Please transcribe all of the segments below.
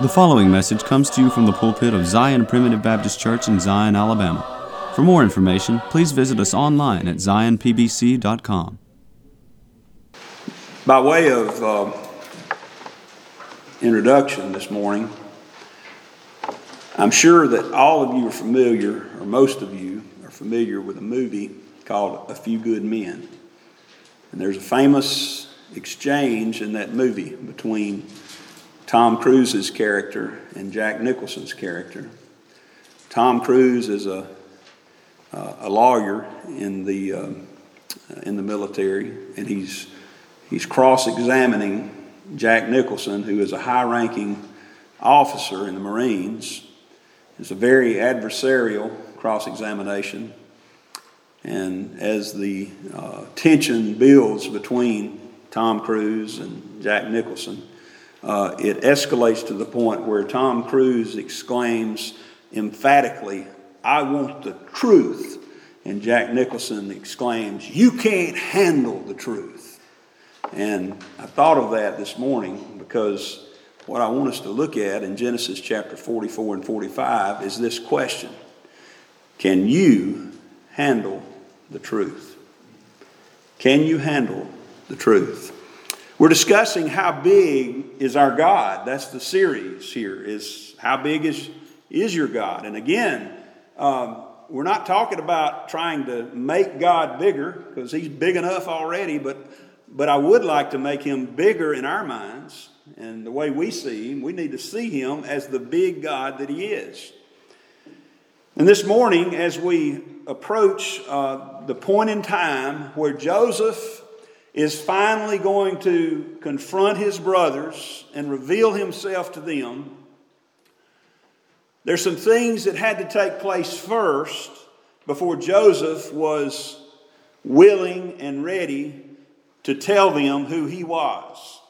The following message comes to you from the pulpit of Zion Primitive Baptist Church in Zion, Alabama. For more information, please visit us online at zionpbc.com. By way of uh, introduction this morning, I'm sure that all of you are familiar, or most of you are familiar with a movie called A Few Good Men. And there's a famous exchange in that movie between Tom Cruise's character and Jack Nicholson's character. Tom Cruise is a, uh, a lawyer in the, um, in the military, and he's, he's cross examining Jack Nicholson, who is a high ranking officer in the Marines. It's a very adversarial cross examination. And as the uh, tension builds between Tom Cruise and Jack Nicholson, uh, it escalates to the point where Tom Cruise exclaims emphatically, I want the truth. And Jack Nicholson exclaims, You can't handle the truth. And I thought of that this morning because what I want us to look at in Genesis chapter 44 and 45 is this question Can you handle the truth? Can you handle the truth? We're discussing how big is our God. That's the series here. Is how big is is your God? And again, um, we're not talking about trying to make God bigger because He's big enough already. But but I would like to make Him bigger in our minds and the way we see Him. We need to see Him as the big God that He is. And this morning, as we approach uh, the point in time where Joseph is finally going to confront his brothers and reveal himself to them, there's some things that had to take place first before Joseph was willing and ready to tell them who he was.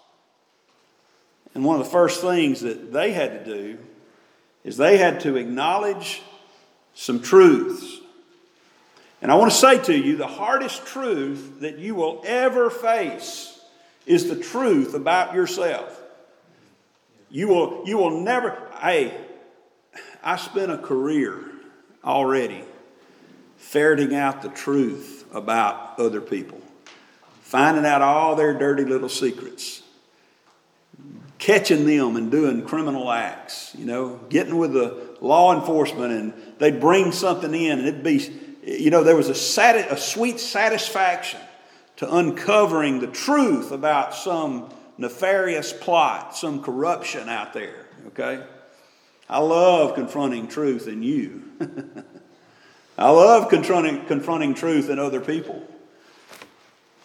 And one of the first things that they had to do is they had to acknowledge some truths. And I want to say to you the hardest truth that you will ever face is the truth about yourself. You will, you will never, hey, I spent a career already ferreting out the truth about other people, finding out all their dirty little secrets, catching them and doing criminal acts, you know, getting with the law enforcement and they'd bring something in and it'd be you know, there was a, sati- a sweet satisfaction to uncovering the truth about some nefarious plot, some corruption out there, okay? I love confronting truth in you. I love confronting, confronting truth in other people.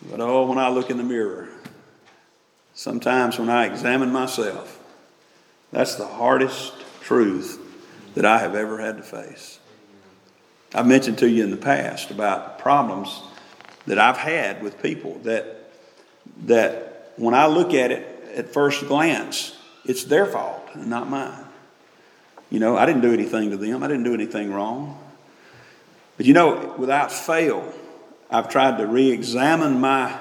But oh, when I look in the mirror, sometimes when I examine myself, that's the hardest truth that I have ever had to face. I've mentioned to you in the past about problems that I've had with people that, that when I look at it at first glance, it's their fault and not mine. You know, I didn't do anything to them, I didn't do anything wrong. But you know, without fail, I've tried to re examine my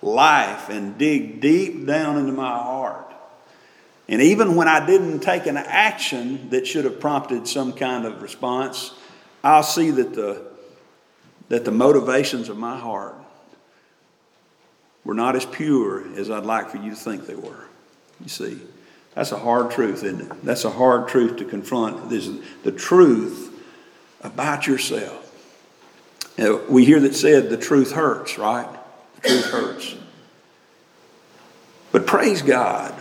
life and dig deep down into my heart. And even when I didn't take an action that should have prompted some kind of response, I'll see that the, that the motivations of my heart were not as pure as I'd like for you to think they were. You see, that's a hard truth, isn't it? That's a hard truth to confront. This is the truth about yourself. You we hear that said the truth hurts, right? The truth hurts. But praise God,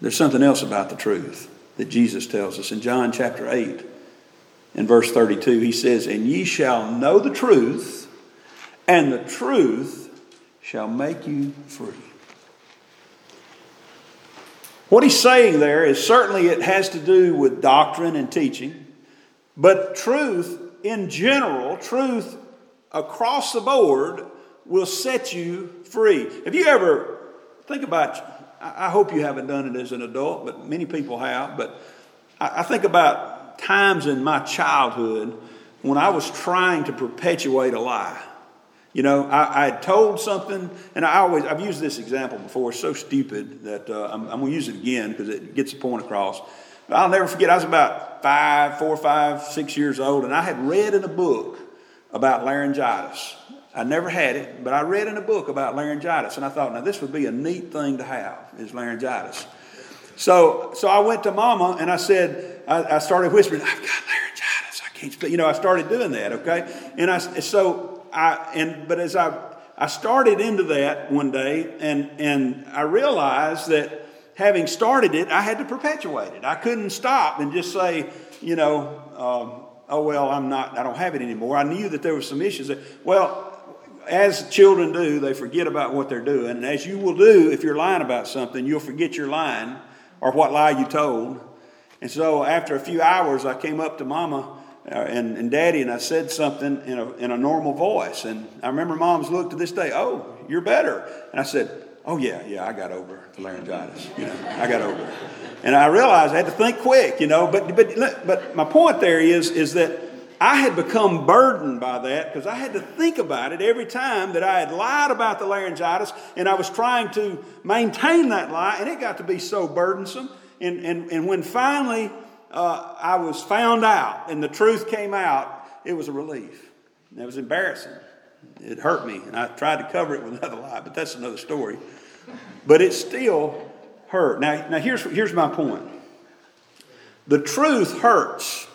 there's something else about the truth that Jesus tells us in John chapter 8 in verse 32, he says, And ye shall know the truth, and the truth shall make you free. What he's saying there is certainly it has to do with doctrine and teaching, but truth in general, truth across the board, will set you free. Have you ever, think about, I hope you haven't done it as an adult, but many people have, but I think about times in my childhood when I was trying to perpetuate a lie. You know, I, I had told something, and I always, I've used this example before, it's so stupid that uh, I'm, I'm going to use it again because it gets the point across. But I'll never forget, I was about five, four, five, six years old, and I had read in a book about laryngitis. I never had it, but I read in a book about laryngitis, and I thought, now this would be a neat thing to have, is laryngitis. So, so I went to Mama and I said, I, I started whispering, I've got laryngitis. I can't speak. You know, I started doing that. Okay, and I so I and but as I I started into that one day, and and I realized that having started it, I had to perpetuate it. I couldn't stop and just say, you know, um, oh well, I'm not. I don't have it anymore. I knew that there were some issues. That, well, as children do, they forget about what they're doing. And as you will do if you're lying about something, you'll forget your line or what lie you told. And so after a few hours, I came up to Mama uh, and, and Daddy and I said something in a, in a normal voice. And I remember Mom's look to this day, oh, you're better. And I said, oh, yeah, yeah, I got over the laryngitis. You know, I got over it. And I realized I had to think quick, you know. But, but, but my point there is, is that I had become burdened by that because I had to think about it every time that I had lied about the laryngitis and I was trying to maintain that lie, and it got to be so burdensome. And, and, and when finally uh, I was found out and the truth came out, it was a relief. It was embarrassing. It hurt me, and I tried to cover it with another lie, but that's another story. But it still hurt. Now, now here's, here's my point the truth hurts,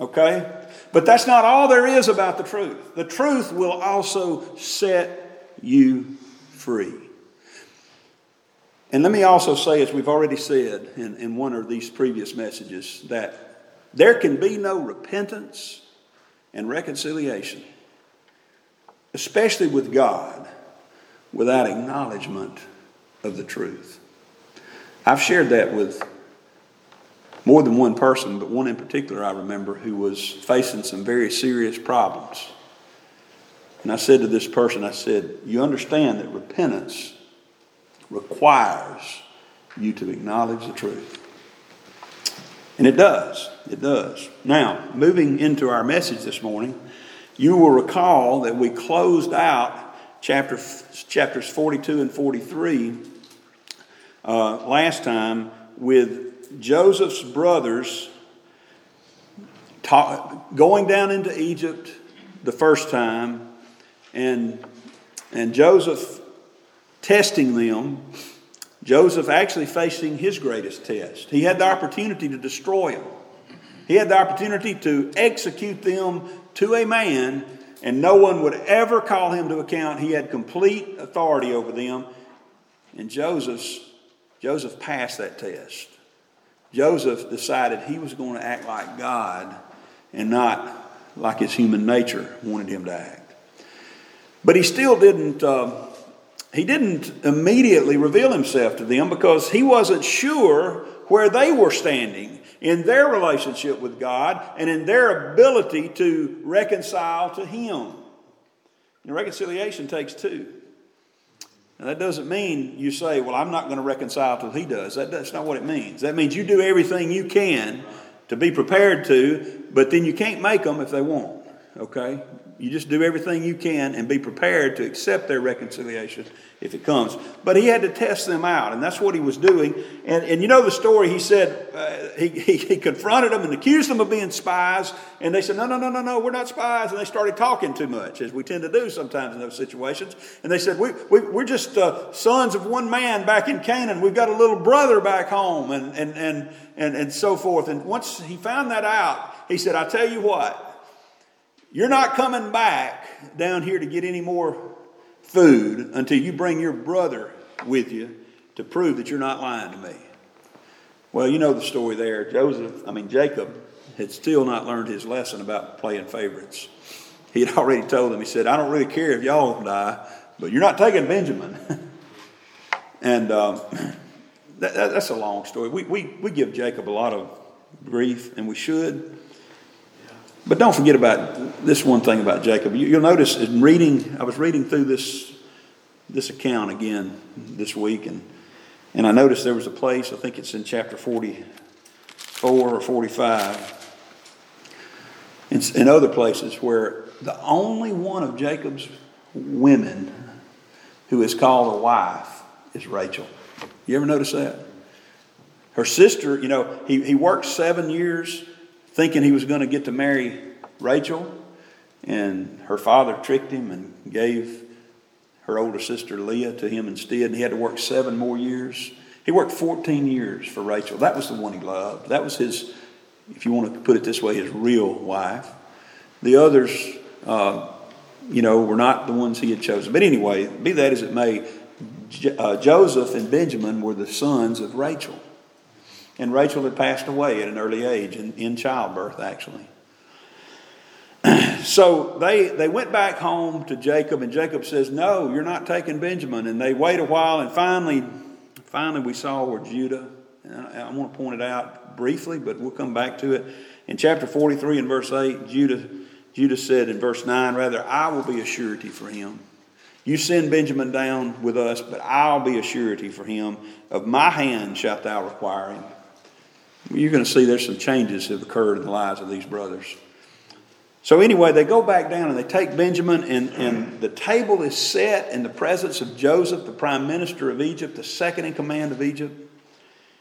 okay? But that's not all there is about the truth. The truth will also set you free. And let me also say, as we've already said in, in one of these previous messages, that there can be no repentance and reconciliation, especially with God, without acknowledgement of the truth. I've shared that with more than one person, but one in particular I remember who was facing some very serious problems. And I said to this person, I said, You understand that repentance requires you to acknowledge the truth. And it does. It does. Now, moving into our message this morning, you will recall that we closed out chapter, chapters 42 and 43 uh, last time with Joseph's brothers going down into Egypt the first time and, and Joseph testing them. Joseph actually facing his greatest test. He had the opportunity to destroy them. He had the opportunity to execute them to a man, and no one would ever call him to account. He had complete authority over them. And Joseph's, Joseph passed that test. Joseph decided he was going to act like God and not like his human nature wanted him to act. But he still didn't. Uh, he didn't immediately reveal himself to them because he wasn't sure where they were standing in their relationship with God and in their ability to reconcile to Him. And reconciliation takes two. Now, that doesn't mean you say, Well, I'm not going to reconcile till he does. That, that's not what it means. That means you do everything you can to be prepared to, but then you can't make them if they won't. Okay? You just do everything you can and be prepared to accept their reconciliation if it comes. But he had to test them out, and that's what he was doing. And, and you know the story, he said, uh, he, he, he, confronted them and accused them of being spies, and they said, No, no, no, no, no, we're not spies. And they started talking too much, as we tend to do sometimes in those situations. And they said, we, we, We're just uh, sons of one man back in Canaan. We've got a little brother back home, and, and, and, and, and so forth. And once he found that out, he said, I tell you what, you're not coming back down here to get any more food until you bring your brother with you to prove that you're not lying to me. Well, you know the story there. Joseph, I mean, Jacob had still not learned his lesson about playing favorites. He had already told them, he said, I don't really care if y'all die, but you're not taking Benjamin. and um, that, that, that's a long story. We, we, we give Jacob a lot of grief, and we should. But don't forget about this one thing about Jacob. You'll notice in reading, I was reading through this, this account again this week, and, and I noticed there was a place, I think it's in chapter 44 or 45, and, and other places where the only one of Jacob's women who is called a wife is Rachel. You ever notice that? Her sister, you know, he, he worked seven years thinking he was going to get to marry Rachel, and her father tricked him and gave her older sister Leah to him instead, and he had to work seven more years. He worked 14 years for Rachel. That was the one he loved. That was his, if you want to put it this way, his real wife. The others, uh, you know, were not the ones he had chosen. But anyway, be that as it may, uh, Joseph and Benjamin were the sons of Rachel. And Rachel had passed away at an early age, in, in childbirth, actually. so they, they went back home to Jacob, and Jacob says, No, you're not taking Benjamin. And they wait a while, and finally, finally we saw where Judah, I, I want to point it out briefly, but we'll come back to it. In chapter 43 and verse 8, Judah, Judah said in verse 9, Rather, I will be a surety for him. You send Benjamin down with us, but I'll be a surety for him. Of my hand shalt thou require him. You're going to see there's some changes that have occurred in the lives of these brothers. So, anyway, they go back down and they take Benjamin, and, and the table is set in the presence of Joseph, the prime minister of Egypt, the second in command of Egypt.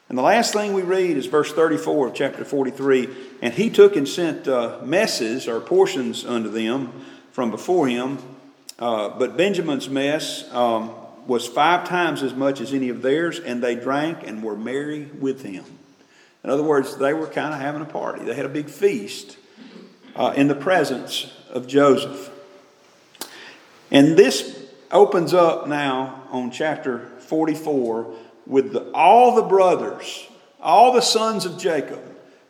And the last thing we read is verse 34 of chapter 43. And he took and sent uh, messes or portions unto them from before him. Uh, but Benjamin's mess um, was five times as much as any of theirs, and they drank and were merry with him. In other words, they were kind of having a party. They had a big feast uh, in the presence of Joseph. And this opens up now on chapter 44 with the, all the brothers, all the sons of Jacob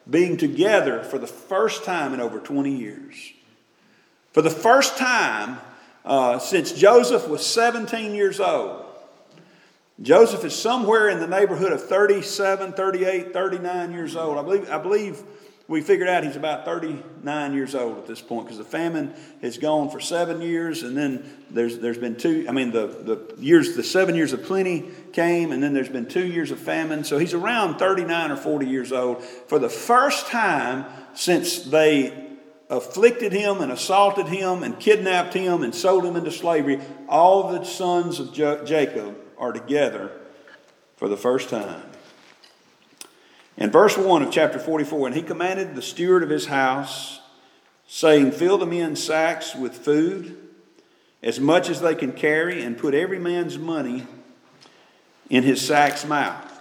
being together for the first time in over 20 years. For the first time uh, since Joseph was 17 years old, Joseph is somewhere in the neighborhood of 37, 38, 39 years old. I believe, I believe we figured out he's about 39 years old at this point because the famine has gone for seven years, and then there's, there's been two, I mean, the, the years, the seven years of plenty came, and then there's been two years of famine. So he's around 39 or 40 years old. For the first time since they afflicted him and assaulted him and kidnapped him and sold him into slavery, all the sons of Jacob are together for the first time. In verse 1 of chapter 44, and he commanded the steward of his house, saying, Fill the men's sacks with food, as much as they can carry, and put every man's money in his sack's mouth.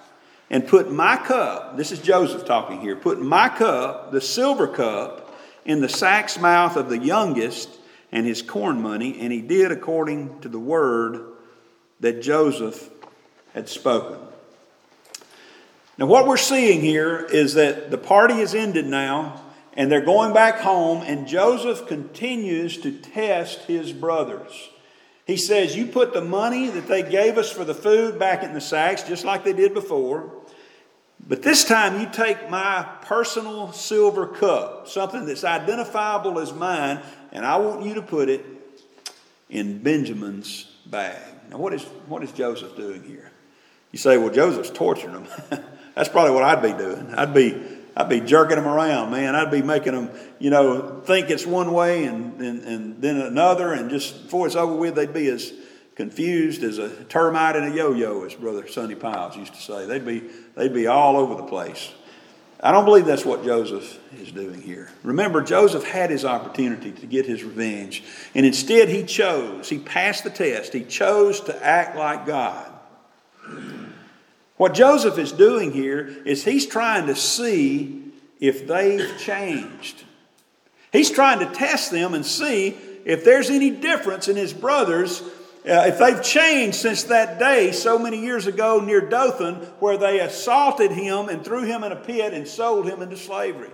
And put my cup, this is Joseph talking here, put my cup, the silver cup, in the sack's mouth of the youngest and his corn money. And he did according to the word that Joseph had spoken. Now, what we're seeing here is that the party is ended now, and they're going back home, and Joseph continues to test his brothers. He says, You put the money that they gave us for the food back in the sacks, just like they did before. But this time, you take my personal silver cup, something that's identifiable as mine, and I want you to put it in Benjamin's bag. Now, what is, what is Joseph doing here? You say, well, Joseph's torturing them. That's probably what I'd be doing. I'd be, I'd be jerking them around, man. I'd be making them, you know, think it's one way and, and, and then another, and just before it's over with, they'd be as confused as a termite in a yo-yo, as Brother Sonny Piles used to say. They'd be, they'd be all over the place. I don't believe that's what Joseph is doing here. Remember, Joseph had his opportunity to get his revenge, and instead he chose, he passed the test, he chose to act like God. What Joseph is doing here is he's trying to see if they've changed. He's trying to test them and see if there's any difference in his brothers uh, if they've changed since that day so many years ago near Dothan, where they assaulted him and threw him in a pit and sold him into slavery.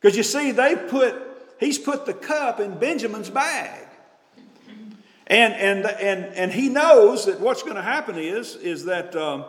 Because you see, they put, he's put the cup in Benjamin's bag. And, and, and, and he knows that what's going to happen is, is that um,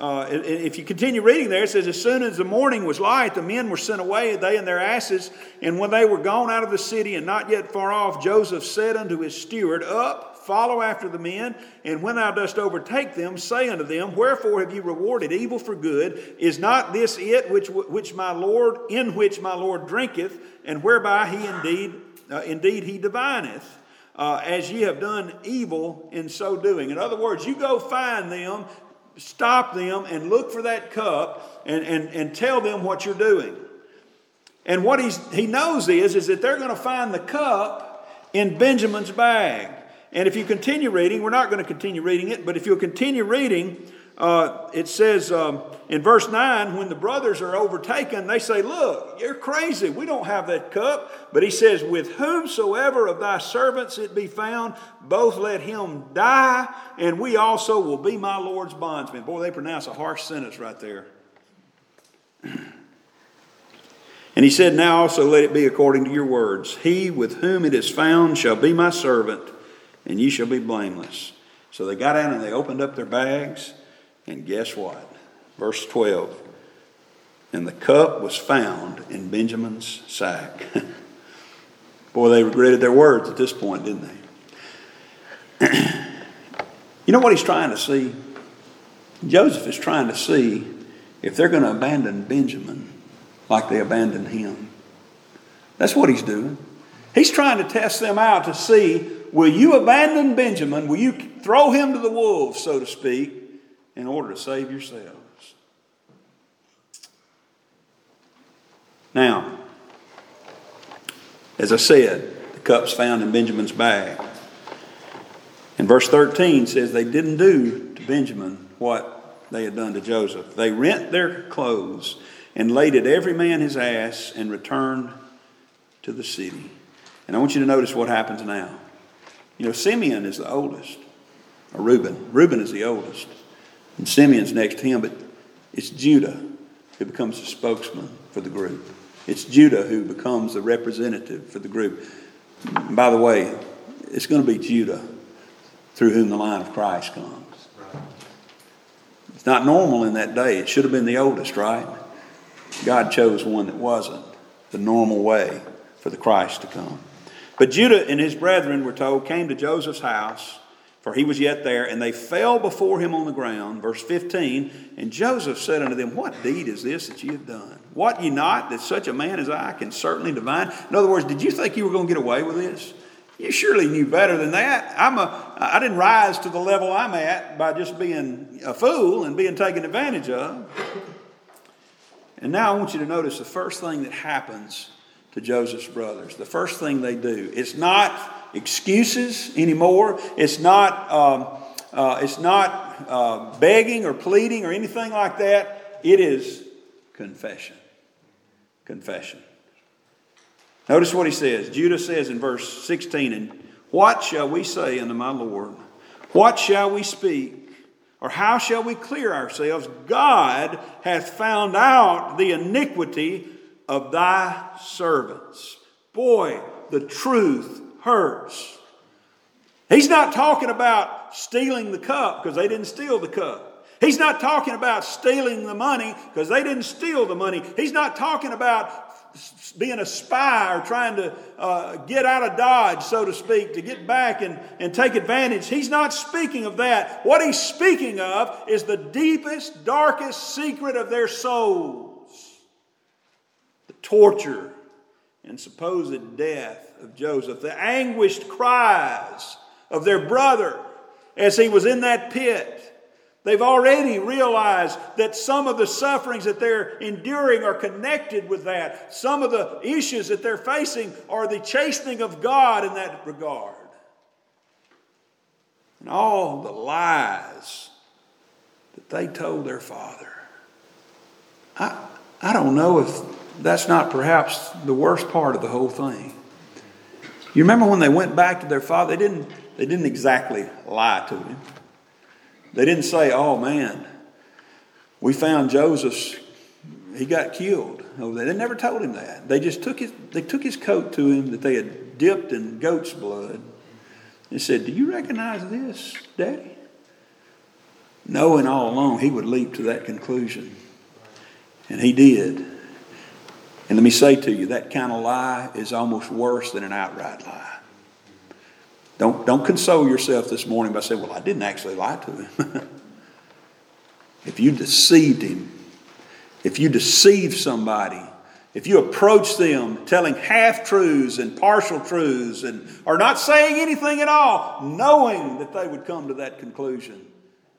uh, if you continue reading there, it says, As soon as the morning was light, the men were sent away, they and their asses. And when they were gone out of the city and not yet far off, Joseph said unto his steward, Up, follow after the men, and when thou dost overtake them, say unto them, Wherefore have ye rewarded evil for good? Is not this it which, which my Lord, in which my Lord drinketh, and whereby he indeed, uh, indeed he divineth? uh, as ye have done evil in so doing. In other words, you go find them, stop them, and look for that cup and, and, and tell them what you're doing. And what he's, he knows is, is that they're going to find the cup in Benjamin's bag. And if you continue reading, we're not going to continue reading it, but if you'll continue reading, uh, it says um, in verse 9, when the brothers are overtaken, they say, Look, you're crazy. We don't have that cup. But he says, With whomsoever of thy servants it be found, both let him die, and we also will be my Lord's bondsmen. Boy, they pronounce a harsh sentence right there. And he said, Now also let it be according to your words. He with whom it is found shall be my servant, and ye shall be blameless. So they got out and they opened up their bags, and guess what? Verse 12. And the cup was found in Benjamin's sack. Boy, they regretted their words at this point, didn't they? you know what he's trying to see? Joseph is trying to see if they're going to abandon Benjamin like they abandoned him. That's what he's doing. He's trying to test them out to see will you abandon Benjamin? Will you throw him to the wolves, so to speak, in order to save yourselves? Now, as I said, the cup's found in Benjamin's bag. And verse 13 says they didn't do to Benjamin what they had done to Joseph. They rent their clothes and laid at every man his ass and returned to the city. And I want you to notice what happens now. You know, Simeon is the oldest, or Reuben. Reuben is the oldest. And Simeon's next to him, but it's Judah who becomes the spokesman for the group. It's Judah who becomes the representative for the group. And by the way, it's going to be Judah through whom the line of Christ comes. It's not normal in that day. It should have been the oldest, right? God chose one that wasn't the normal way for the Christ to come. But Judah and his brethren, we're told, came to Joseph's house, for he was yet there, and they fell before him on the ground. Verse 15 And Joseph said unto them, What deed is this that ye have done? What ye not that such a man as I can certainly divine? In other words, did you think you were going to get away with this? You surely knew better than that. I'm a, I didn't rise to the level I'm at by just being a fool and being taken advantage of. And now I want you to notice the first thing that happens to Joseph's brothers. The first thing they do. It's not excuses anymore. It's not, um, uh, it's not uh, begging or pleading or anything like that. It is confession. Confession. Notice what he says. Judah says in verse 16, And what shall we say unto my Lord? What shall we speak? Or how shall we clear ourselves? God hath found out the iniquity of thy servants. Boy, the truth hurts. He's not talking about stealing the cup because they didn't steal the cup. He's not talking about stealing the money because they didn't steal the money. He's not talking about being a spy or trying to uh, get out of Dodge, so to speak, to get back and, and take advantage. He's not speaking of that. What he's speaking of is the deepest, darkest secret of their souls the torture and supposed death of Joseph, the anguished cries of their brother as he was in that pit. They've already realized that some of the sufferings that they're enduring are connected with that. Some of the issues that they're facing are the chastening of God in that regard. And all the lies that they told their father. I, I don't know if that's not perhaps the worst part of the whole thing. You remember when they went back to their father, they didn't, they didn't exactly lie to him. They didn't say, oh man, we found Joseph's, he got killed. No, they never told him that. They just took his, they took his coat to him that they had dipped in goat's blood and said, Do you recognize this, Daddy? Knowing all along he would leap to that conclusion. And he did. And let me say to you, that kind of lie is almost worse than an outright lie. Don't, don't console yourself this morning by saying, Well, I didn't actually lie to him. if you deceived him, if you deceive somebody, if you approach them telling half truths and partial truths and are not saying anything at all, knowing that they would come to that conclusion,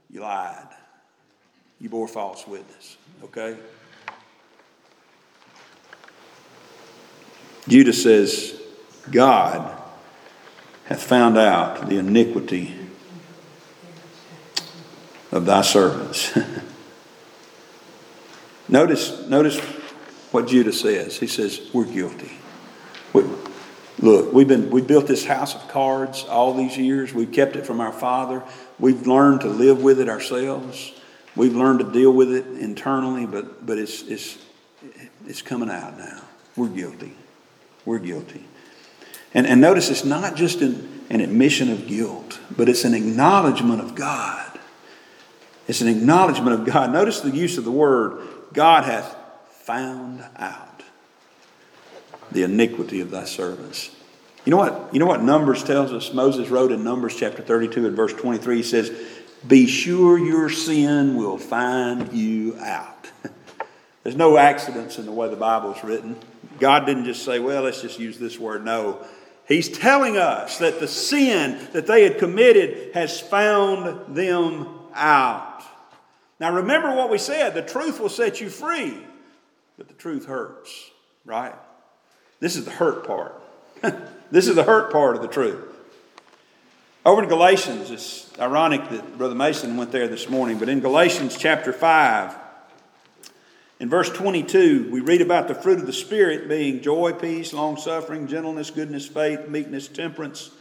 you lied. You bore false witness. Okay? Judah says, God hath found out the iniquity of thy servants. notice, notice what Judah says. He says, We're guilty. We, look, we've, been, we built this house of cards all these years. We've kept it from our father. We've learned to live with it ourselves. We've learned to deal with it internally, but, but it's, it's, it's coming out now. We're guilty. We're guilty. And, and notice it's not just an, an admission of guilt, but it's an acknowledgement of God. It's an acknowledgement of God. Notice the use of the word God hath found out the iniquity of thy servants. You know what? You know what Numbers tells us? Moses wrote in Numbers chapter 32 and verse 23, he says, Be sure your sin will find you out. There's no accidents in the way the Bible is written. God didn't just say, well, let's just use this word. No. He's telling us that the sin that they had committed has found them out. Now remember what we said the truth will set you free but the truth hurts, right? This is the hurt part. this is the hurt part of the truth. Over in Galatians, it's ironic that Brother Mason went there this morning, but in Galatians chapter 5, in verse 22, we read about the fruit of the Spirit being joy, peace, long suffering, gentleness, goodness, faith, meekness, temperance.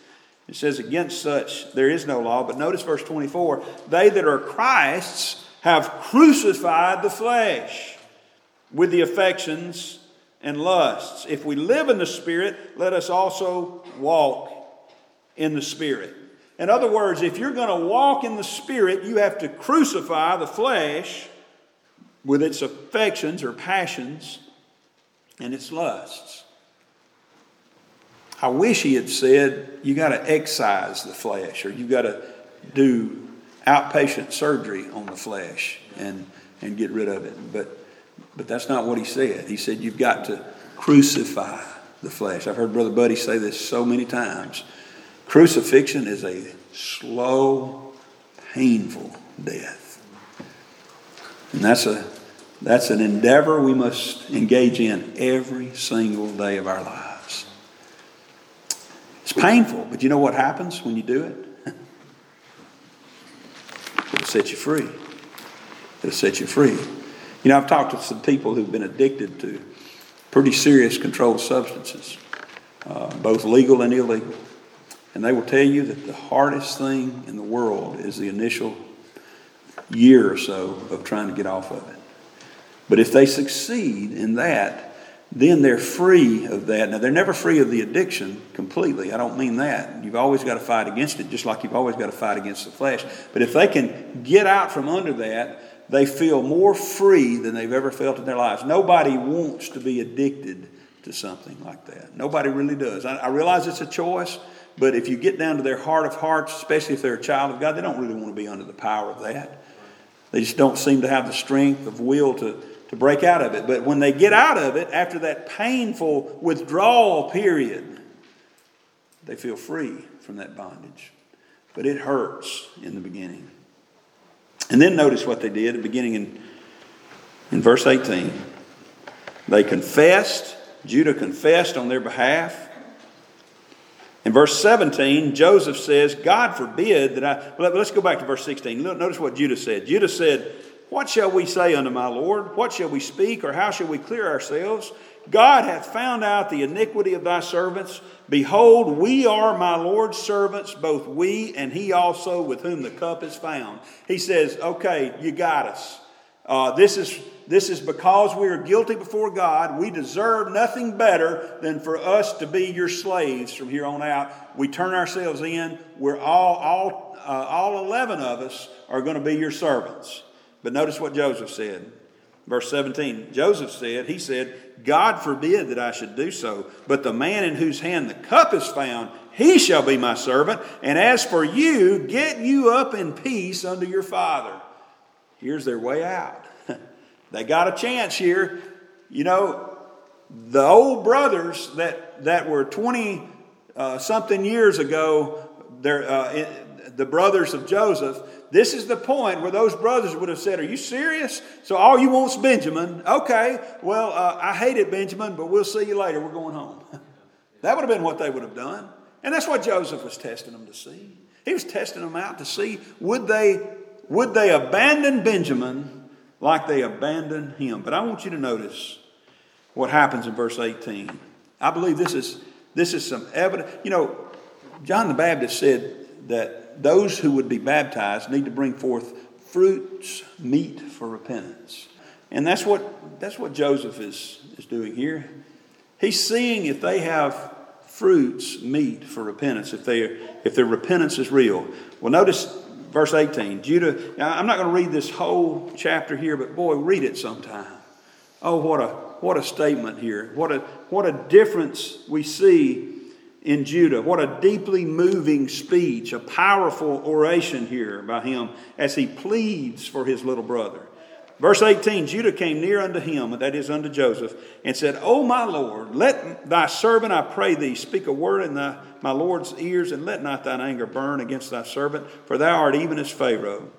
It says, Against such there is no law. But notice verse 24 they that are Christ's have crucified the flesh with the affections and lusts. If we live in the Spirit, let us also walk in the Spirit. In other words, if you're going to walk in the Spirit, you have to crucify the flesh with its affections or passions and its lusts. I wish he had said, you got to excise the flesh or you got to do outpatient surgery on the flesh and, and get rid of it. But but that's not what he said. He said, You've got to crucify the flesh. I've heard Brother Buddy say this so many times. Crucifixion is a slow, painful death. And that's, a, that's an endeavor we must engage in every single day of our lives. It's painful, but you know what happens when you do it? It'll set you free. It'll set you free. You know, I've talked to some people who've been addicted to pretty serious controlled substances, uh, both legal and illegal. And they will tell you that the hardest thing in the world is the initial year or so of trying to get off of it. But if they succeed in that, then they're free of that. Now, they're never free of the addiction completely. I don't mean that. You've always got to fight against it, just like you've always got to fight against the flesh. But if they can get out from under that, they feel more free than they've ever felt in their lives. Nobody wants to be addicted to something like that. Nobody really does. I, I, realize it's a choice, but if you get down to their heart of hearts, especially if they're a child of God, they don't really want to be under the power of that. They just don't seem to have the strength of will to, to break out of it. But when they get out of it, after that painful withdrawal period, they feel free from that bondage. But it hurts in the beginning. And then notice what they did, beginning in, in verse 18. They confessed, Judah confessed on their behalf. In verse 17, Joseph says, God forbid that I. Well, let's go back to verse 16. Notice what Judah said. Judah said, What shall we say unto my Lord? What shall we speak, or how shall we clear ourselves? God hath found out the iniquity of thy servants. Behold, we are my Lord's servants, both we and he also with whom the cup is found. He says, Okay, you got us. Uh, this, is, this is because we are guilty before God. We deserve nothing better than for us to be your slaves from here on out. We turn ourselves in. We're all, all, uh, all 11 of us are going to be your servants. But notice what Joseph said. Verse 17 Joseph said, He said, God forbid that I should do so, but the man in whose hand the cup is found, he shall be my servant. And as for you, get you up in peace unto your father. Here's their way out. They got a chance here. You know, the old brothers that, that were 20 uh, something years ago, uh, the brothers of Joseph, this is the point where those brothers would have said, Are you serious? So all you want's Benjamin. Okay, well, uh, I hated Benjamin, but we'll see you later. We're going home. that would have been what they would have done. And that's what Joseph was testing them to see. He was testing them out to see would they, would they abandon Benjamin like they abandon him. But I want you to notice what happens in verse 18. I believe this is, this is some evidence. You know, John the Baptist said that those who would be baptized need to bring forth fruits, meet for repentance. And that's what, that's what Joseph is, is doing here. He's seeing if they have fruits, meet for repentance, if, they, if their repentance is real. Well, notice verse 18. Judah, I'm not going to read this whole chapter here, but boy, read it sometime. Oh, what a, what a statement here. What a, what a difference we see in Judah. What a deeply moving speech, a powerful oration here by him as he pleads for his little brother. Verse 18 Judah came near unto him, that is unto Joseph, and said, O my Lord, let thy servant, I pray thee, speak a word in thy, my Lord's ears, and let not thine anger burn against thy servant, for thou art even as Pharaoh.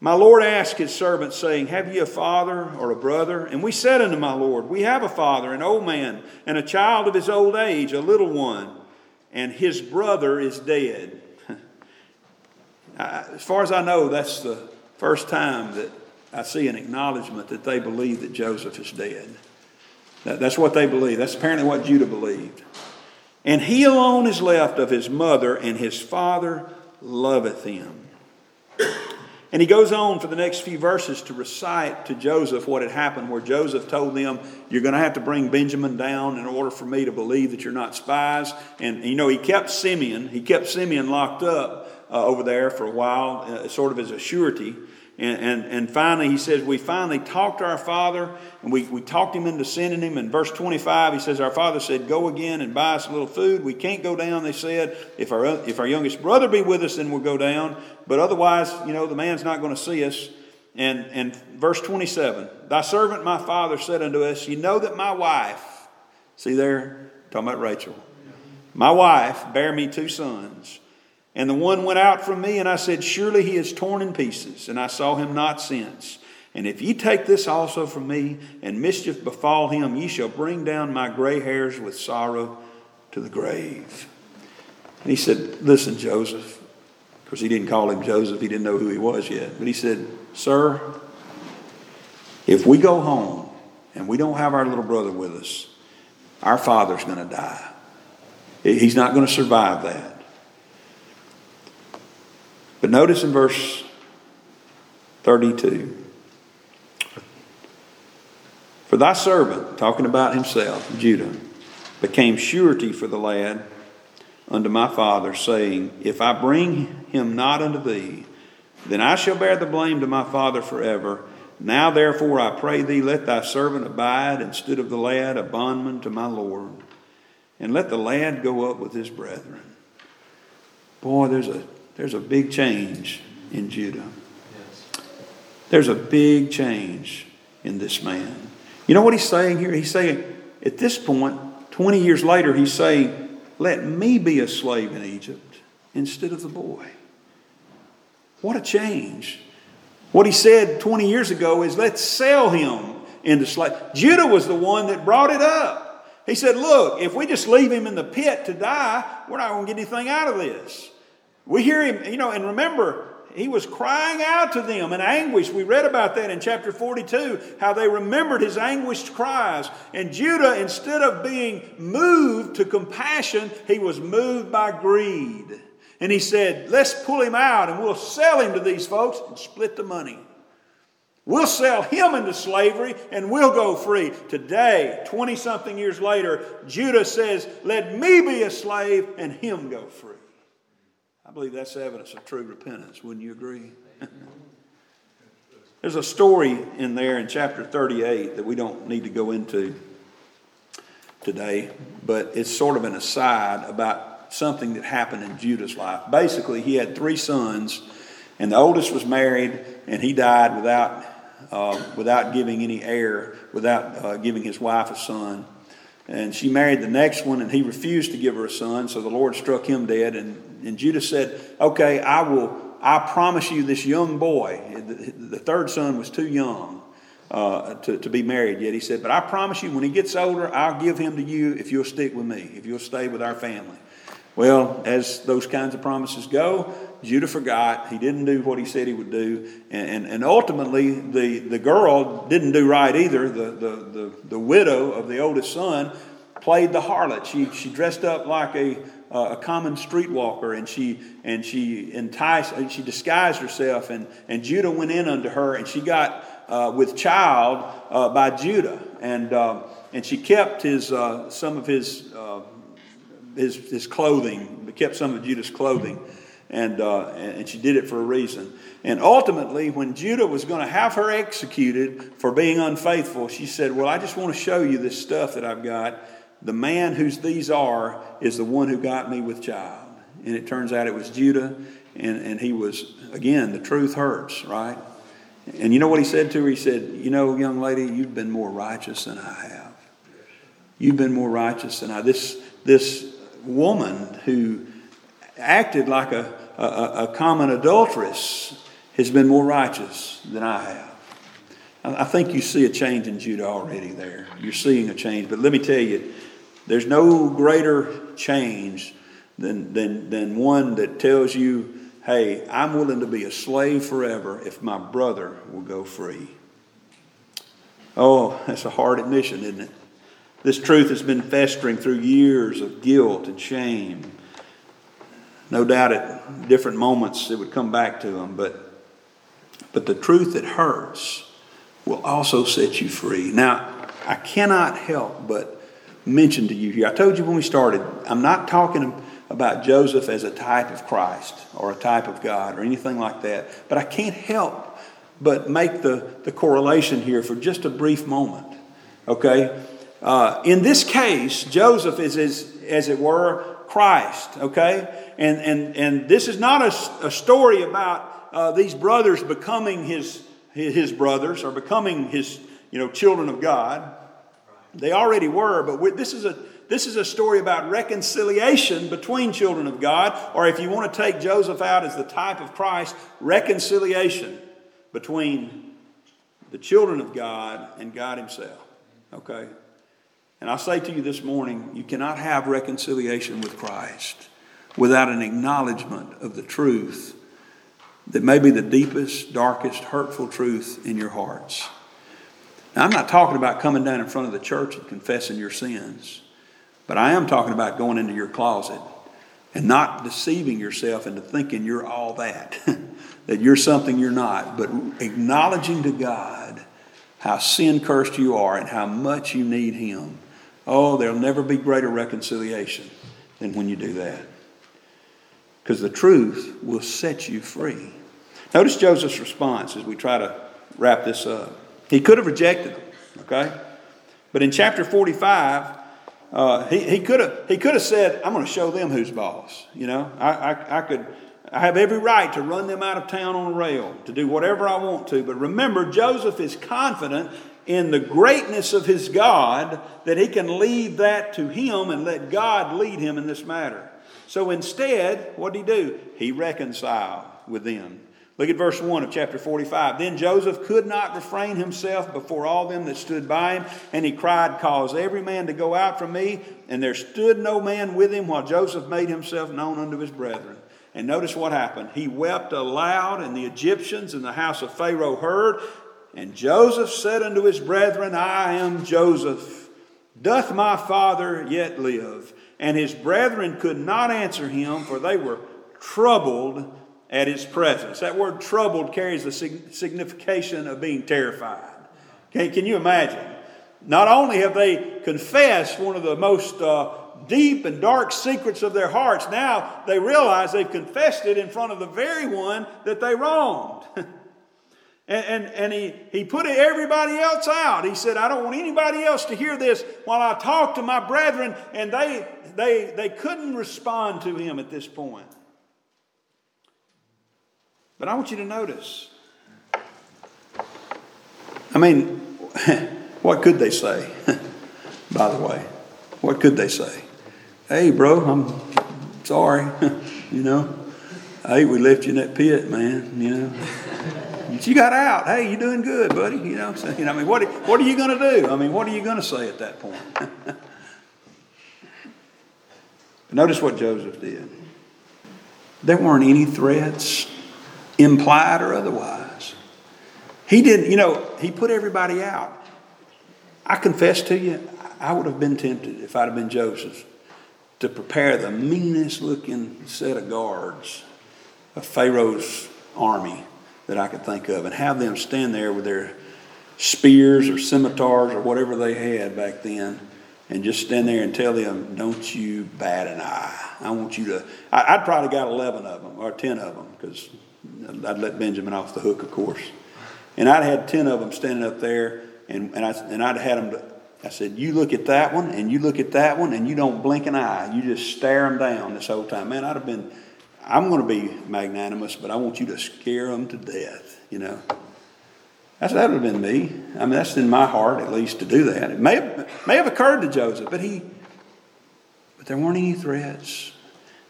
My Lord asked his servant, saying, Have ye a father or a brother? And we said unto my Lord, We have a father, an old man, and a child of his old age, a little one, and his brother is dead. as far as I know, that's the first time that I see an acknowledgement that they believe that Joseph is dead. That, that's what they believe. That's apparently what Judah believed. And he alone is left of his mother, and his father loveth him. And he goes on for the next few verses to recite to Joseph what had happened, where Joseph told them, You're going to have to bring Benjamin down in order for me to believe that you're not spies. And, you know, he kept Simeon, he kept Simeon locked up uh, over there for a while, uh, sort of as a surety. And, and, and, finally, he says, We finally talked to our father and we, we talked him into sending him. In verse 25, he says, Our father said, Go again and buy us a little food. We can't go down, they said. If our, if our youngest brother be with us, then we'll go down. But otherwise, you know, the man's not going to see us. And, and verse 27, Thy servant, my father, said unto us, You know that my wife, see there, talking about Rachel, my wife bare me two sons. And the one went out from me, and I said, Surely he is torn in pieces, and I saw him not since. And if ye take this also from me, and mischief befall him, ye shall bring down my gray hairs with sorrow to the grave. And he said, Listen, Joseph. Of course, he didn't call him Joseph, he didn't know who he was yet. But he said, Sir, if we go home and we don't have our little brother with us, our father's going to die. He's not going to survive that. But notice in verse 32 For thy servant, talking about himself, Judah, became surety for the lad unto my father, saying, If I bring him not unto thee, then I shall bear the blame to my father forever. Now therefore I pray thee, let thy servant abide instead of the lad, a bondman to my Lord, and let the lad go up with his brethren. Boy, there's a there's a big change in Judah. There's a big change in this man. You know what he's saying here? He's saying, at this point, 20 years later, he's saying, Let me be a slave in Egypt instead of the boy. What a change. What he said 20 years ago is, Let's sell him into slave. Judah was the one that brought it up. He said, Look, if we just leave him in the pit to die, we're not going to get anything out of this. We hear him, you know, and remember, he was crying out to them in anguish. We read about that in chapter 42, how they remembered his anguished cries. And Judah, instead of being moved to compassion, he was moved by greed. And he said, Let's pull him out and we'll sell him to these folks and split the money. We'll sell him into slavery and we'll go free. Today, 20 something years later, Judah says, Let me be a slave and him go free. I believe that's evidence of true repentance. Wouldn't you agree? There's a story in there in chapter 38 that we don't need to go into today, but it's sort of an aside about something that happened in Judah's life. Basically, he had three sons, and the oldest was married, and he died without, uh, without giving any heir, without uh, giving his wife a son. And she married the next one, and he refused to give her a son, so the Lord struck him dead. And, and Judah said, Okay, I will, I promise you this young boy. The, the third son was too young uh, to, to be married yet. He said, But I promise you, when he gets older, I'll give him to you if you'll stick with me, if you'll stay with our family. Well, as those kinds of promises go, Judah forgot. He didn't do what he said he would do. And, and, and ultimately, the, the girl didn't do right either. The, the, the, the widow of the oldest son played the harlot. She, she dressed up like a, uh, a common streetwalker and she, and she enticed, and she disguised herself. And, and Judah went in unto her and she got uh, with child uh, by Judah. And, uh, and she kept his, uh, some of his, uh, his, his clothing, kept some of Judah's clothing and, uh, and she did it for a reason. And ultimately, when Judah was going to have her executed for being unfaithful, she said, Well, I just want to show you this stuff that I've got. The man whose these are is the one who got me with child. And it turns out it was Judah, and, and he was, again, the truth hurts, right? And you know what he said to her? He said, You know, young lady, you've been more righteous than I have. You've been more righteous than I. This, this woman who acted like a, a, a common adulteress has been more righteous than I have. I think you see a change in Judah already there. You're seeing a change. But let me tell you, there's no greater change than, than, than one that tells you, hey, I'm willing to be a slave forever if my brother will go free. Oh, that's a hard admission, isn't it? This truth has been festering through years of guilt and shame no doubt at different moments it would come back to them, but, but the truth that hurts will also set you free. Now, I cannot help but mention to you here, I told you when we started, I'm not talking about Joseph as a type of Christ or a type of God or anything like that, but I can't help but make the, the correlation here for just a brief moment. Okay? Uh, in this case, Joseph is, as, as it were, Christ, okay? And, and, and this is not a, a story about uh, these brothers becoming his, his brothers or becoming his you know, children of God. They already were, but this is, a, this is a story about reconciliation between children of God, or if you want to take Joseph out as the type of Christ, reconciliation between the children of God and God Himself. Okay? And I say to you this morning, you cannot have reconciliation with Christ without an acknowledgement of the truth that may be the deepest, darkest, hurtful truth in your hearts. Now, I'm not talking about coming down in front of the church and confessing your sins, but I am talking about going into your closet and not deceiving yourself into thinking you're all that, that you're something you're not, but acknowledging to God how sin cursed you are and how much you need Him Oh, there'll never be greater reconciliation than when you do that. Because the truth will set you free. Notice Joseph's response as we try to wrap this up. He could have rejected them, okay? But in chapter 45, uh, he, he could have he could have said, "I'm going to show them who's boss." You know, I, I, I could I have every right to run them out of town on a rail, to do whatever I want to. But remember, Joseph is confident in the greatness of his God that he can leave that to him and let God lead him in this matter. So instead, what did he do? He reconciled with them. Look at verse 1 of chapter 45. Then Joseph could not refrain himself before all them that stood by him, and he cried, Cause every man to go out from me. And there stood no man with him while Joseph made himself known unto his brethren. And notice what happened. He wept aloud, and the Egyptians in the house of Pharaoh heard. And Joseph said unto his brethren, I am Joseph. Doth my father yet live? And his brethren could not answer him, for they were troubled at his presence. That word troubled carries the signification of being terrified. Okay, can you imagine? Not only have they confessed one of the most uh, deep and dark secrets of their hearts, now they realize they've confessed it in front of the very one that they wronged. And, and, and, he, he put everybody else out. He said, I don't want anybody else to hear this while I talk to my brethren. And they, they, they couldn't respond to him at this point. But I want you to notice. I mean, what could they say, by the way? What could they say? Hey, bro, I'm sorry. you know, hey, we left you in that pit, man. You know, you got out. Hey, you're doing good, buddy. You know, so, you know. I mean, what what are you going to do? I mean, what are you going to say at that point? Notice what Joseph did. There weren't any threats, implied or otherwise. He didn't, you know, he put everybody out. I confess to you, I would have been tempted if I'd have been Joseph to prepare the meanest looking set of guards of Pharaoh's army that I could think of and have them stand there with their spears or scimitars or whatever they had back then and just stand there and tell them, don't you bat an eye. I want you to. I, would probably got 11 of them or 10 of them because I'd let Benjamin off the hook, of course. And I'd had 10 of them standing up there and, and, I, and I'd had them, to, I said, you look at that one and you look at that one and you don't blink an eye. You just stare them down this whole time. Man, I'd have been, I'm going to be magnanimous, but I want you to scare them to death, you know. That's, that would have been me. I mean, that's in my heart, at least, to do that. It may have, may have occurred to Joseph, but he, but there weren't any threats.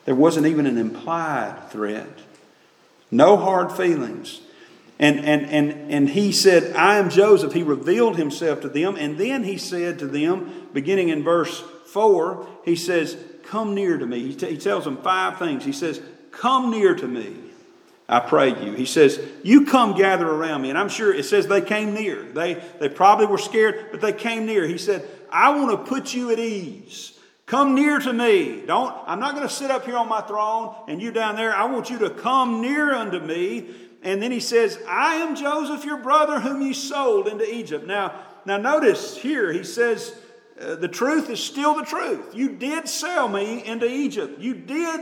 There wasn't even an implied threat. No hard feelings. And, and, and, and he said, I am Joseph. He revealed himself to them. And then he said to them, beginning in verse 4, he says, Come near to me. He, t- he tells them five things. He says, Come near to me. I pray you. He says, You come gather around me. And I'm sure it says they came near. They, they probably were scared, but they came near. He said, I want to put you at ease. Come near to me. Don't, I'm not going to sit up here on my throne and you down there. I want you to come near unto me and then he says, I am Joseph, your brother, whom you sold into Egypt. Now, now notice here, he says, uh, the truth is still the truth. You did sell me into Egypt. You did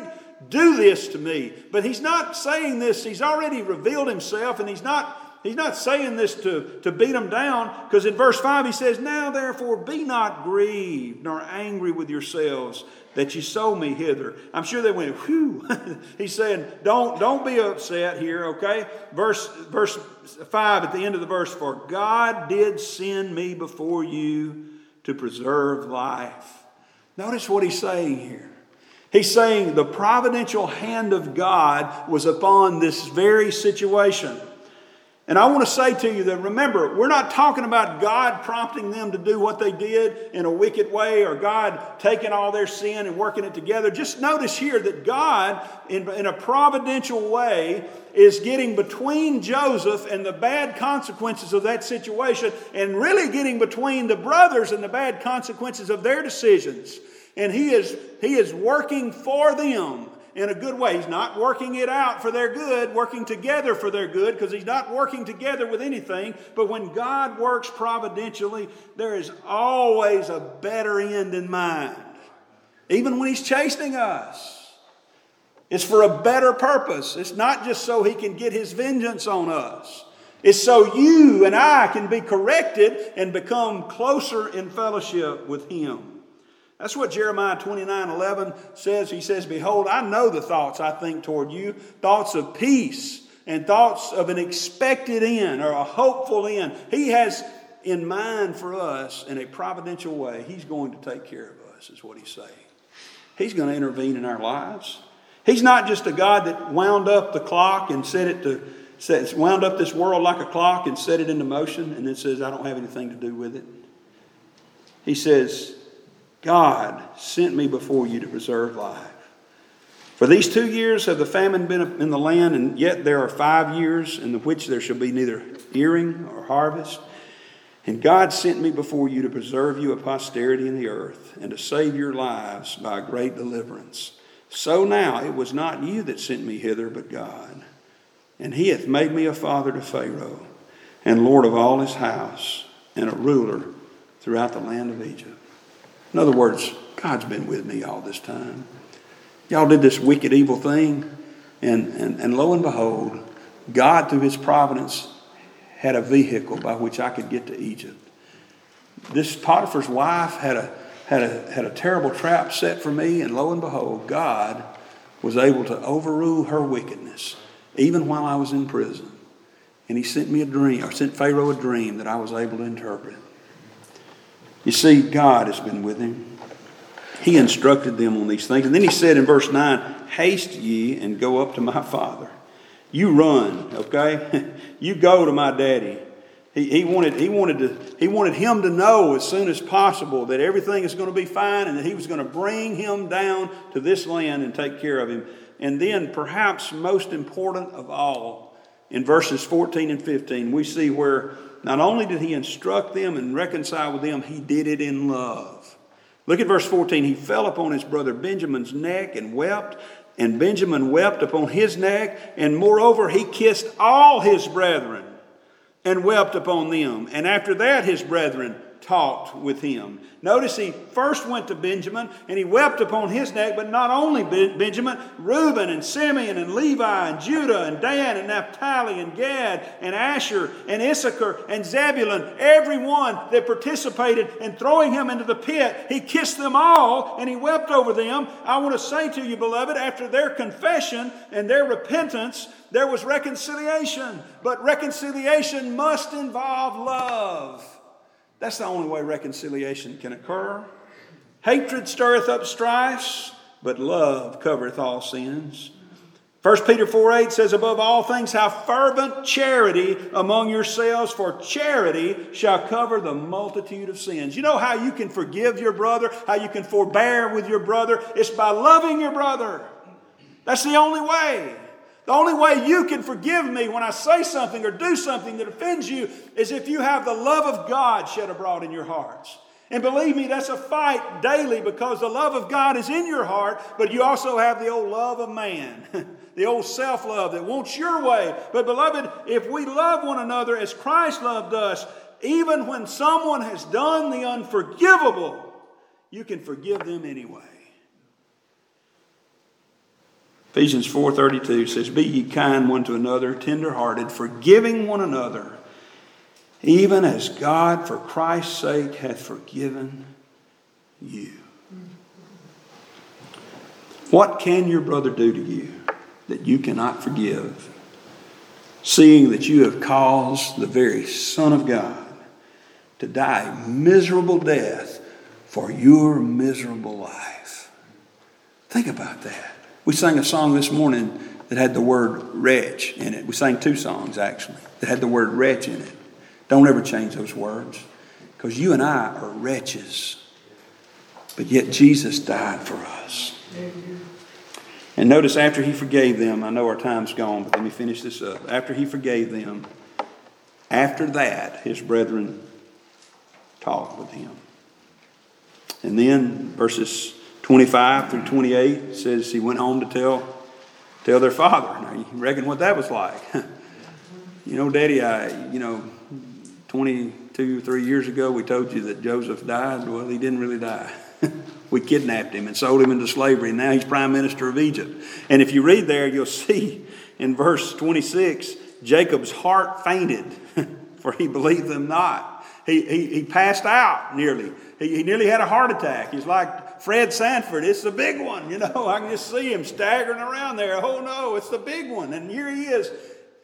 do this to me. But he's not saying this, he's already revealed himself, and he's not. He's not saying this to, to beat them down, because in verse 5 he says, Now therefore be not grieved nor angry with yourselves that you sold me hither. I'm sure they went, whew. He's saying, don't, don't be upset here, okay? Verse, verse 5 at the end of the verse, for God did send me before you to preserve life. Notice what he's saying here. He's saying the providential hand of God was upon this very situation. And I want to say to you that remember, we're not talking about God prompting them to do what they did in a wicked way or God taking all their sin and working it together. Just notice here that God, in, in a providential way, is getting between Joseph and the bad consequences of that situation and really getting between the brothers and the bad consequences of their decisions. And he is, he is working for them in a good way. He's not working it out for their good, working together for their good, because he's not working together with anything. But when God works providentially, there is always a better end in mind. Even when he's chastening us, it's for a better purpose. It's not just so he can get his vengeance on us. It's so you and I can be corrected and become closer in fellowship with him. That's what Jeremiah 29 11 says. He says, Behold, I know the thoughts I think toward you, thoughts of peace and thoughts of an expected end or a hopeful end. He has in mind for us in a providential way. He's going to take care of us, is what he's saying. He's going to intervene in our lives. He's not just a God that wound up the clock and set it to set, wound up this world like a clock and set it into motion and then says, I don't have anything to do with it. He says, God sent me before you to preserve life. For these two years have the famine been in the land, and yet there are five years in which there shall be neither earing or harvest. And God sent me before you to preserve you a posterity in the earth, and to save your lives by a great deliverance. So now it was not you that sent me hither, but God. And he hath made me a father to Pharaoh, and Lord of all his house, and a ruler throughout the land of Egypt. In other words, God's been with me all this time. Y'all did this wicked, evil thing, and, and, and lo and behold, God, through His providence, had a vehicle by which I could get to Egypt. This Potiphar's wife had a, had a, had a terrible trap set for me, and lo and behold, God was able to overrule her wickedness, even while I was in prison. And He sent me a dream, or sent Pharaoh a dream that I was able to interpret. You see, God has been with him. he instructed them on these things. And then he said in verse 9, Haste ye and go up to my father. You run, okay? you go to my daddy. He, he, wanted, he, wanted to, he wanted him to know as soon as possible that everything is going to be fine and that he was going to bring him down to this land and take care of him. And then, perhaps most important of all, in verses 14 and 15, we see where not only did he instruct them and reconcile with them, he did it in love. Look at verse 14. He fell upon his brother Benjamin's neck and wept, and Benjamin wept upon his neck, and moreover, he kissed all his brethren and wept upon them. And after that, his brethren talked with him. Notice he first went to Benjamin and he wept upon his neck, but not only Benjamin, Reuben and Simeon and Levi and Judah and Dan and Naphtali and Gad and Asher and Issachar and Zebulun, everyone that participated in throwing him into the pit, he kissed them all and he wept over them. I want to say to you, beloved, after their confession and their repentance, there was reconciliation. But reconciliation must involve love. That's the only way reconciliation can occur. Hatred stirreth up strifes, but love covereth all sins. 1 Peter 4 8 says, Above all things, have fervent charity among yourselves, for charity shall cover the multitude of sins. You know how you can forgive your brother, how you can forbear with your brother? It's by loving your brother. That's the only way. The only way you can forgive me when I say something or do something that offends you is if you have the love of God shed abroad in your hearts. And believe me, that's a fight daily because the love of God is in your heart, but you also have the old love of man, the old self love that wants your way. But, beloved, if we love one another as Christ loved us, even when someone has done the unforgivable, you can forgive them anyway. Ephesians 4:32 says, "Be ye kind one to another, tender-hearted, forgiving one another, even as God for Christ's sake hath forgiven you." What can your brother do to you that you cannot forgive, seeing that you have caused the very Son of God to die miserable death for your miserable life? Think about that. We sang a song this morning that had the word wretch in it. We sang two songs actually that had the word wretch in it. Don't ever change those words because you and I are wretches. But yet Jesus died for us. And notice after he forgave them, I know our time's gone, but let me finish this up. After he forgave them, after that, his brethren talked with him. And then verses 25 through 28 says he went home to tell, tell their father. Now, you reckon what that was like? you know, Daddy, I, you know, 22, three years ago, we told you that Joseph died. Well, he didn't really die. we kidnapped him and sold him into slavery, and now he's prime minister of Egypt. And if you read there, you'll see in verse 26 Jacob's heart fainted, for he believed them not. He, he, he passed out nearly. He, he nearly had a heart attack. He's like Fred Sanford, it's the big one. You know, I can just see him staggering around there. Oh no, it's the big one. And here he is,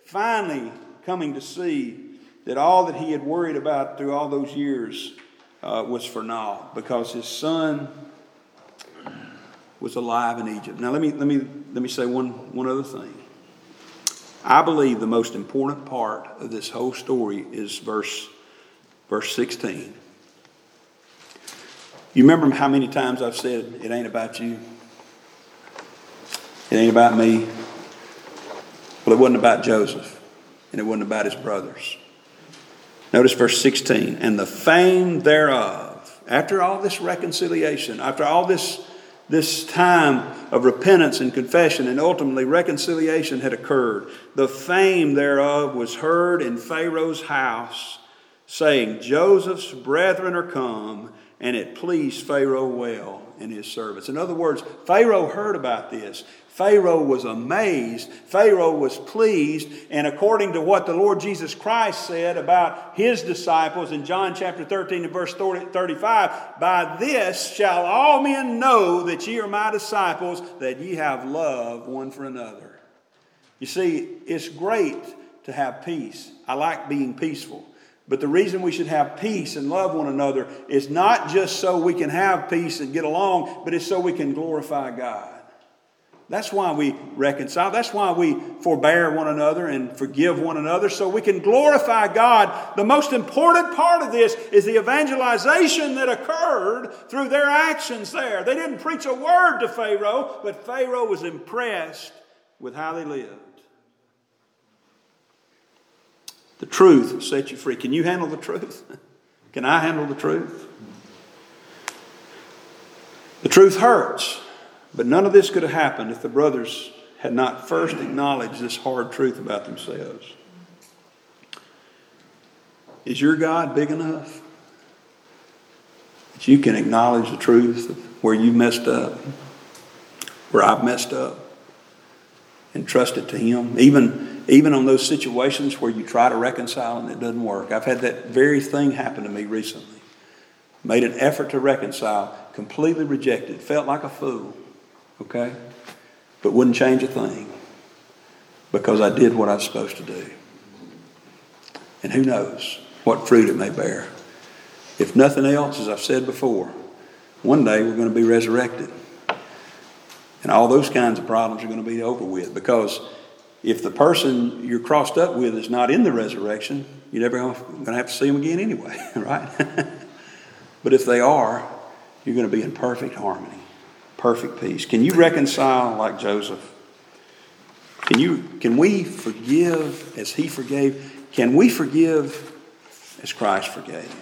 finally coming to see that all that he had worried about through all those years uh, was for naught because his son was alive in Egypt. Now let me let me let me say one one other thing. I believe the most important part of this whole story is verse verse 16. You remember how many times I've said, it ain't about you? It ain't about me. Well, it wasn't about Joseph, and it wasn't about his brothers. Notice verse 16, and the fame thereof, after all this reconciliation, after all this, this time of repentance and confession, and ultimately reconciliation had occurred, the fame thereof was heard in Pharaoh's house, saying, Joseph's brethren are come and it pleased Pharaoh well in his service. In other words, Pharaoh heard about this. Pharaoh was amazed. Pharaoh was pleased. And according to what the Lord Jesus Christ said about his disciples in John chapter 13 and verse 35, by this shall all men know that ye are my disciples, that ye have love one for another. You see, it's great to have peace. I like being peaceful. But the reason we should have peace and love one another is not just so we can have peace and get along, but it's so we can glorify God. That's why we reconcile. That's why we forbear one another and forgive one another so we can glorify God. The most important part of this is the evangelization that occurred through their actions there. They didn't preach a word to Pharaoh, but Pharaoh was impressed with how they lived. The truth will set you free. Can you handle the truth? Can I handle the truth? The truth hurts. But none of this could have happened if the brothers had not first acknowledged this hard truth about themselves. Is your God big enough that you can acknowledge the truth of where you messed up, where I've messed up, and trust it to Him? Even, even on those situations where you try to reconcile and it doesn't work. I've had that very thing happen to me recently. Made an effort to reconcile, completely rejected, felt like a fool okay? But wouldn't change a thing because I did what I was supposed to do. And who knows what fruit it may bear. If nothing else, as I've said before, one day we're going to be resurrected. And all those kinds of problems are going to be over with because if the person you're crossed up with is not in the resurrection, you're never going to have to see them again anyway, right? but if they are, you're going to be in perfect harmony perfect peace. Can you reconcile like Joseph? Can you can we forgive as he forgave? Can we forgive as Christ forgave?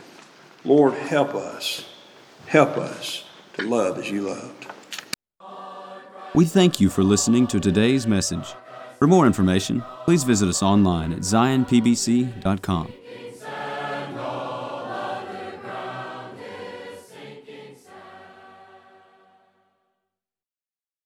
Lord, help us. Help us to love as you loved. We thank you for listening to today's message. For more information, please visit us online at zionpbc.com.